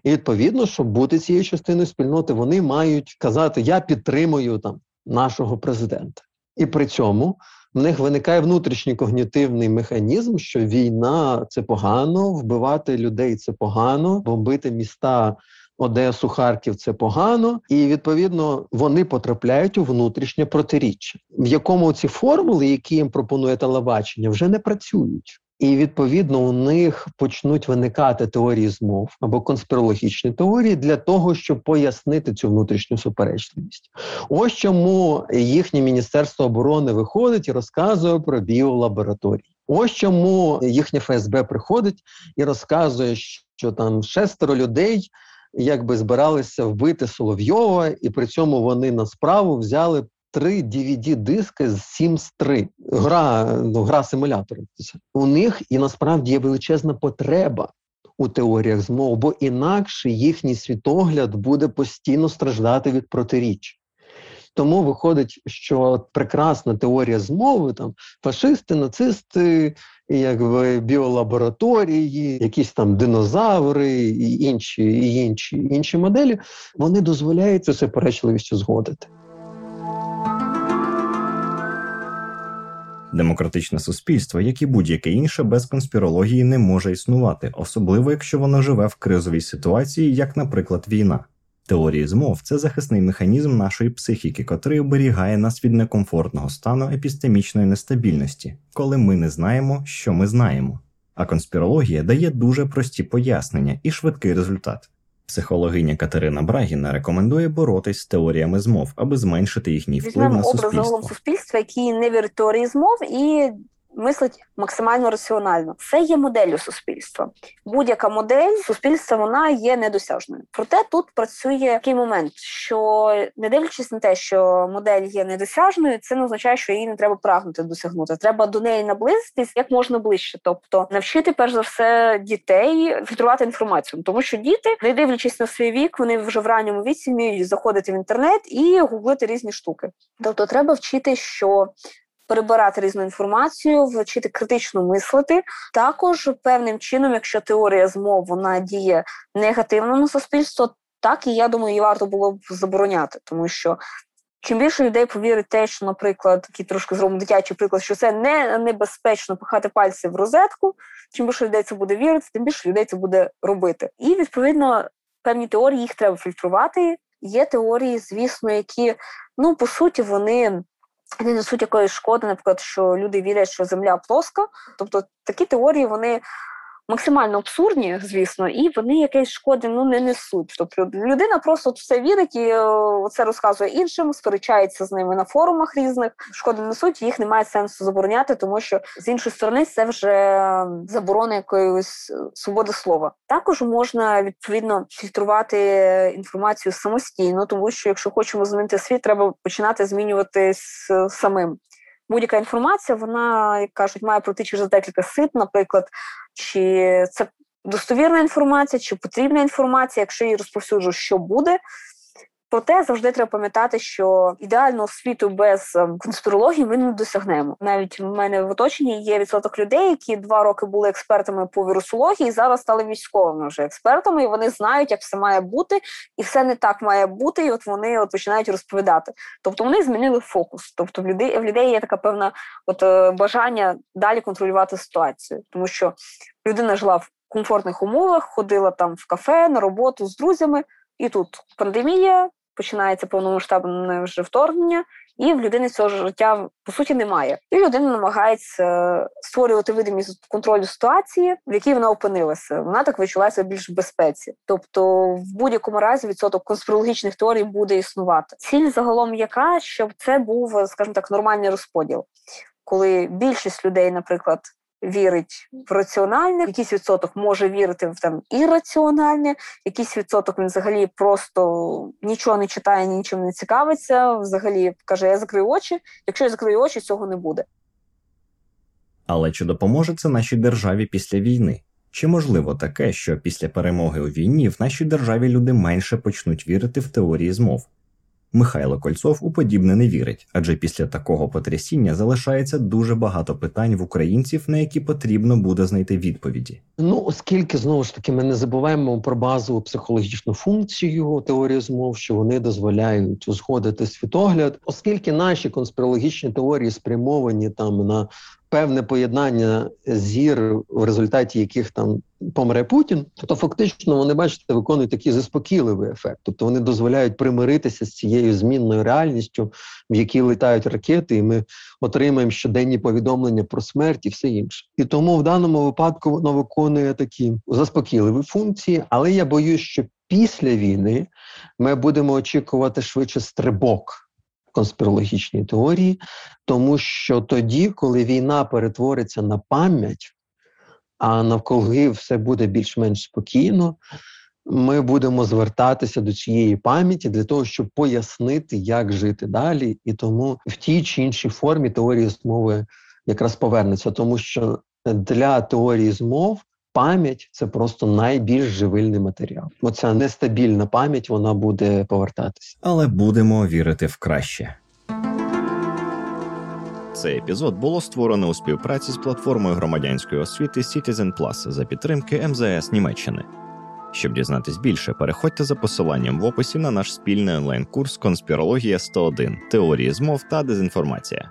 І відповідно, щоб бути цією частиною спільноти, вони мають казати: Я підтримую там нашого президента. І при цьому в них виникає внутрішній когнітивний механізм, що війна це погано, вбивати людей це погано, бомбити міста Одесу, Харків це погано, і відповідно вони потрапляють у внутрішнє протиріччя, в якому ці формули, які їм пропонує телебачення, вже не працюють. І відповідно у них почнуть виникати теорії змов або конспірологічні теорії для того, щоб пояснити цю внутрішню суперечливість. Ось чому їхнє міністерство оборони виходить і розказує про біолабораторії. Ось чому їхнє ФСБ приходить і розказує, що там шестеро людей якби збиралися вбити Соловйова, і при цьому вони на справу взяли три dvd диски з Sims 3. Гра ну, гра симулятором. У них і насправді є величезна потреба. У теоріях змов, бо інакше їхній світогляд буде постійно страждати від протиріч. Тому виходить, що прекрасна теорія змови, там фашисти, нацисти, якби біолабораторії, якісь там динозаври і інші і інші, інші моделі, вони дозволяють цю суперечливістю згодити. Демократичне суспільство, як і будь-яке інше, без конспірології не може існувати, особливо якщо воно живе в кризовій ситуації, як, наприклад, війна. Теорії змов це захисний механізм нашої психіки, котрий оберігає нас від некомфортного стану епістемічної нестабільності, коли ми не знаємо, що ми знаємо. А конспірологія дає дуже прості пояснення і швидкий результат. Психологиня Катерина Брагіна рекомендує боротись з теоріями змов, аби зменшити їхній вплив Візьмемо на суспільство. образ суспільства, які не вірить теорії змов, і мислить максимально раціонально. Це є моделлю суспільства. Будь-яка модель суспільства вона є недосяжною. Проте тут працює такий момент, що не дивлячись на те, що модель є недосяжною, це не означає, що її не треба прагнути досягнути. Треба до неї наблизитись як можна ближче, тобто навчити перш за все дітей фільтрувати інформацію, тому що діти, не дивлячись на свій вік, вони вже в ранньому віці вміють заходити в інтернет і гуглити різні штуки. Тобто, треба вчити, що перебирати різну інформацію, вчити критично мислити. Також певним чином, якщо теорія змов вона діє негативно на суспільство, так і я думаю, її варто було б забороняти, тому що. Чим більше людей повірить те, що, наприклад, такий трошки зробимо дитячий приклад, що це не небезпечно пихати пальці в розетку. Чим більше людей це буде вірити, тим більше людей це буде робити. І відповідно певні теорії їх треба фільтрувати. Є теорії, звісно, які ну по суті вони не несуть якоїсь шкоди, наприклад, що люди вірять, що земля плоска. Тобто такі теорії вони максимально абсурдні, звісно, і вони якесь шкоди ну не несуть. Тобто людина просто в це вірить і е, це розказує іншим, сперечається з ними на форумах різних. Шкоди несуть, їх немає сенсу забороняти, тому що з іншої сторони це вже заборона якоїсь е, свободи слова. Також можна відповідно фільтрувати інформацію самостійно, тому що якщо хочемо змінити світ, треба починати змінювати самим будь-яка інформація, вона, як кажуть, має пройти через декілька сит, наприклад, чи це достовірна інформація, чи потрібна інформація, якщо її розповсюджу, що буде. Проте завжди треба пам'ятати, що ідеального світу без ем, конспірології ми не досягнемо. Навіть в мене в оточенні є відсоток людей, які два роки були експертами по вірусології, і зараз стали військовими вже експертами, і вони знають, як все має бути, і все не так має бути. І от вони от починають розповідати. Тобто вони змінили фокус. Тобто в людей в людей є така певна от е, бажання далі контролювати ситуацію, тому що людина жила в комфортних умовах, ходила там в кафе на роботу з друзями. І тут пандемія, починається повномасштабне вже вторгнення, і в людини цього життя по суті немає. І людина намагається створювати видимість контролю ситуації, в якій вона опинилася. Вона так відчувається більш в безпеці. Тобто, в будь-якому разі відсоток конспірологічних теорій буде існувати. Ціль загалом, яка щоб це був, скажімо так, нормальний розподіл, коли більшість людей, наприклад вірить в раціональне, якийсь відсоток може вірити в там ірраціональне, якийсь відсоток він взагалі просто нічого не читає, нічим не цікавиться. Взагалі каже: Я закрию очі. Якщо я закрию очі, цього не буде. Але чи допоможе це нашій державі після війни? Чи можливо таке, що після перемоги у війні в нашій державі люди менше почнуть вірити в теорії змов? Михайло Кольцов у подібне не вірить, адже після такого потрясіння залишається дуже багато питань в українців, на які потрібно буде знайти відповіді. Ну оскільки знову ж таки ми не забуваємо про базову психологічну функцію теорії змов, що вони дозволяють узгодити світогляд, оскільки наші конспірологічні теорії спрямовані там на певне поєднання зір, в результаті яких там помре Путін, то фактично вони бачите виконують такий заспокійливий ефект. Тобто вони дозволяють примиритися з цією змінною реальністю, в якій летають ракети, і ми отримаємо щоденні повідомлення про смерть і все інше. І тому в даному випадку воно виконує такі заспокійливі функції, але я боюсь, що після війни ми будемо очікувати швидше стрибок конспірологічній теорії, тому що тоді, коли війна перетвориться на пам'ять, а навколо все буде більш-менш спокійно, ми будемо звертатися до цієї пам'яті для того, щоб пояснити, як жити далі, і тому в тій чи іншій формі теорії змови якраз повернеться, тому що для теорії змов пам'ять це просто найбільш живильний матеріал. Оця нестабільна пам'ять вона буде повертатися. Але будемо вірити в краще. Цей епізод було створено у співпраці з платформою громадянської освіти Citizen Plus за підтримки МЗС Німеччини. Щоб дізнатись більше, переходьте за посиланням в описі на наш спільний онлайн-курс Конспірологія 101 теорії змов та дезінформація.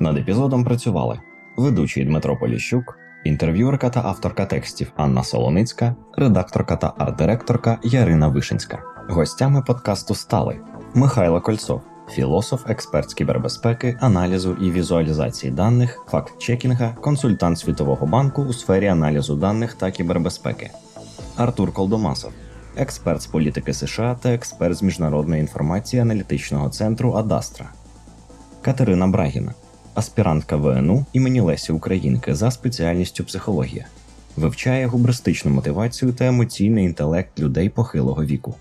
Над епізодом працювали ведучий Дмитро Поліщук, інтерв'юерка та авторка текстів Анна Солоницька, редакторка та арт-директорка Ярина Вишинська. Гостями подкасту стали Михайло Кольцов, філософ, експерт з кібербезпеки, аналізу і візуалізації даних, факт-чекінга, консультант Світового банку у сфері аналізу даних та кібербезпеки, Артур Колдомасов, експерт з політики США та експерт з міжнародної інформації аналітичного центру Адастра, Катерина Брагіна аспірантка ВНУ імені Лесі Українки за спеціальністю психологія, вивчає губристичну мотивацію та емоційний інтелект людей похилого віку.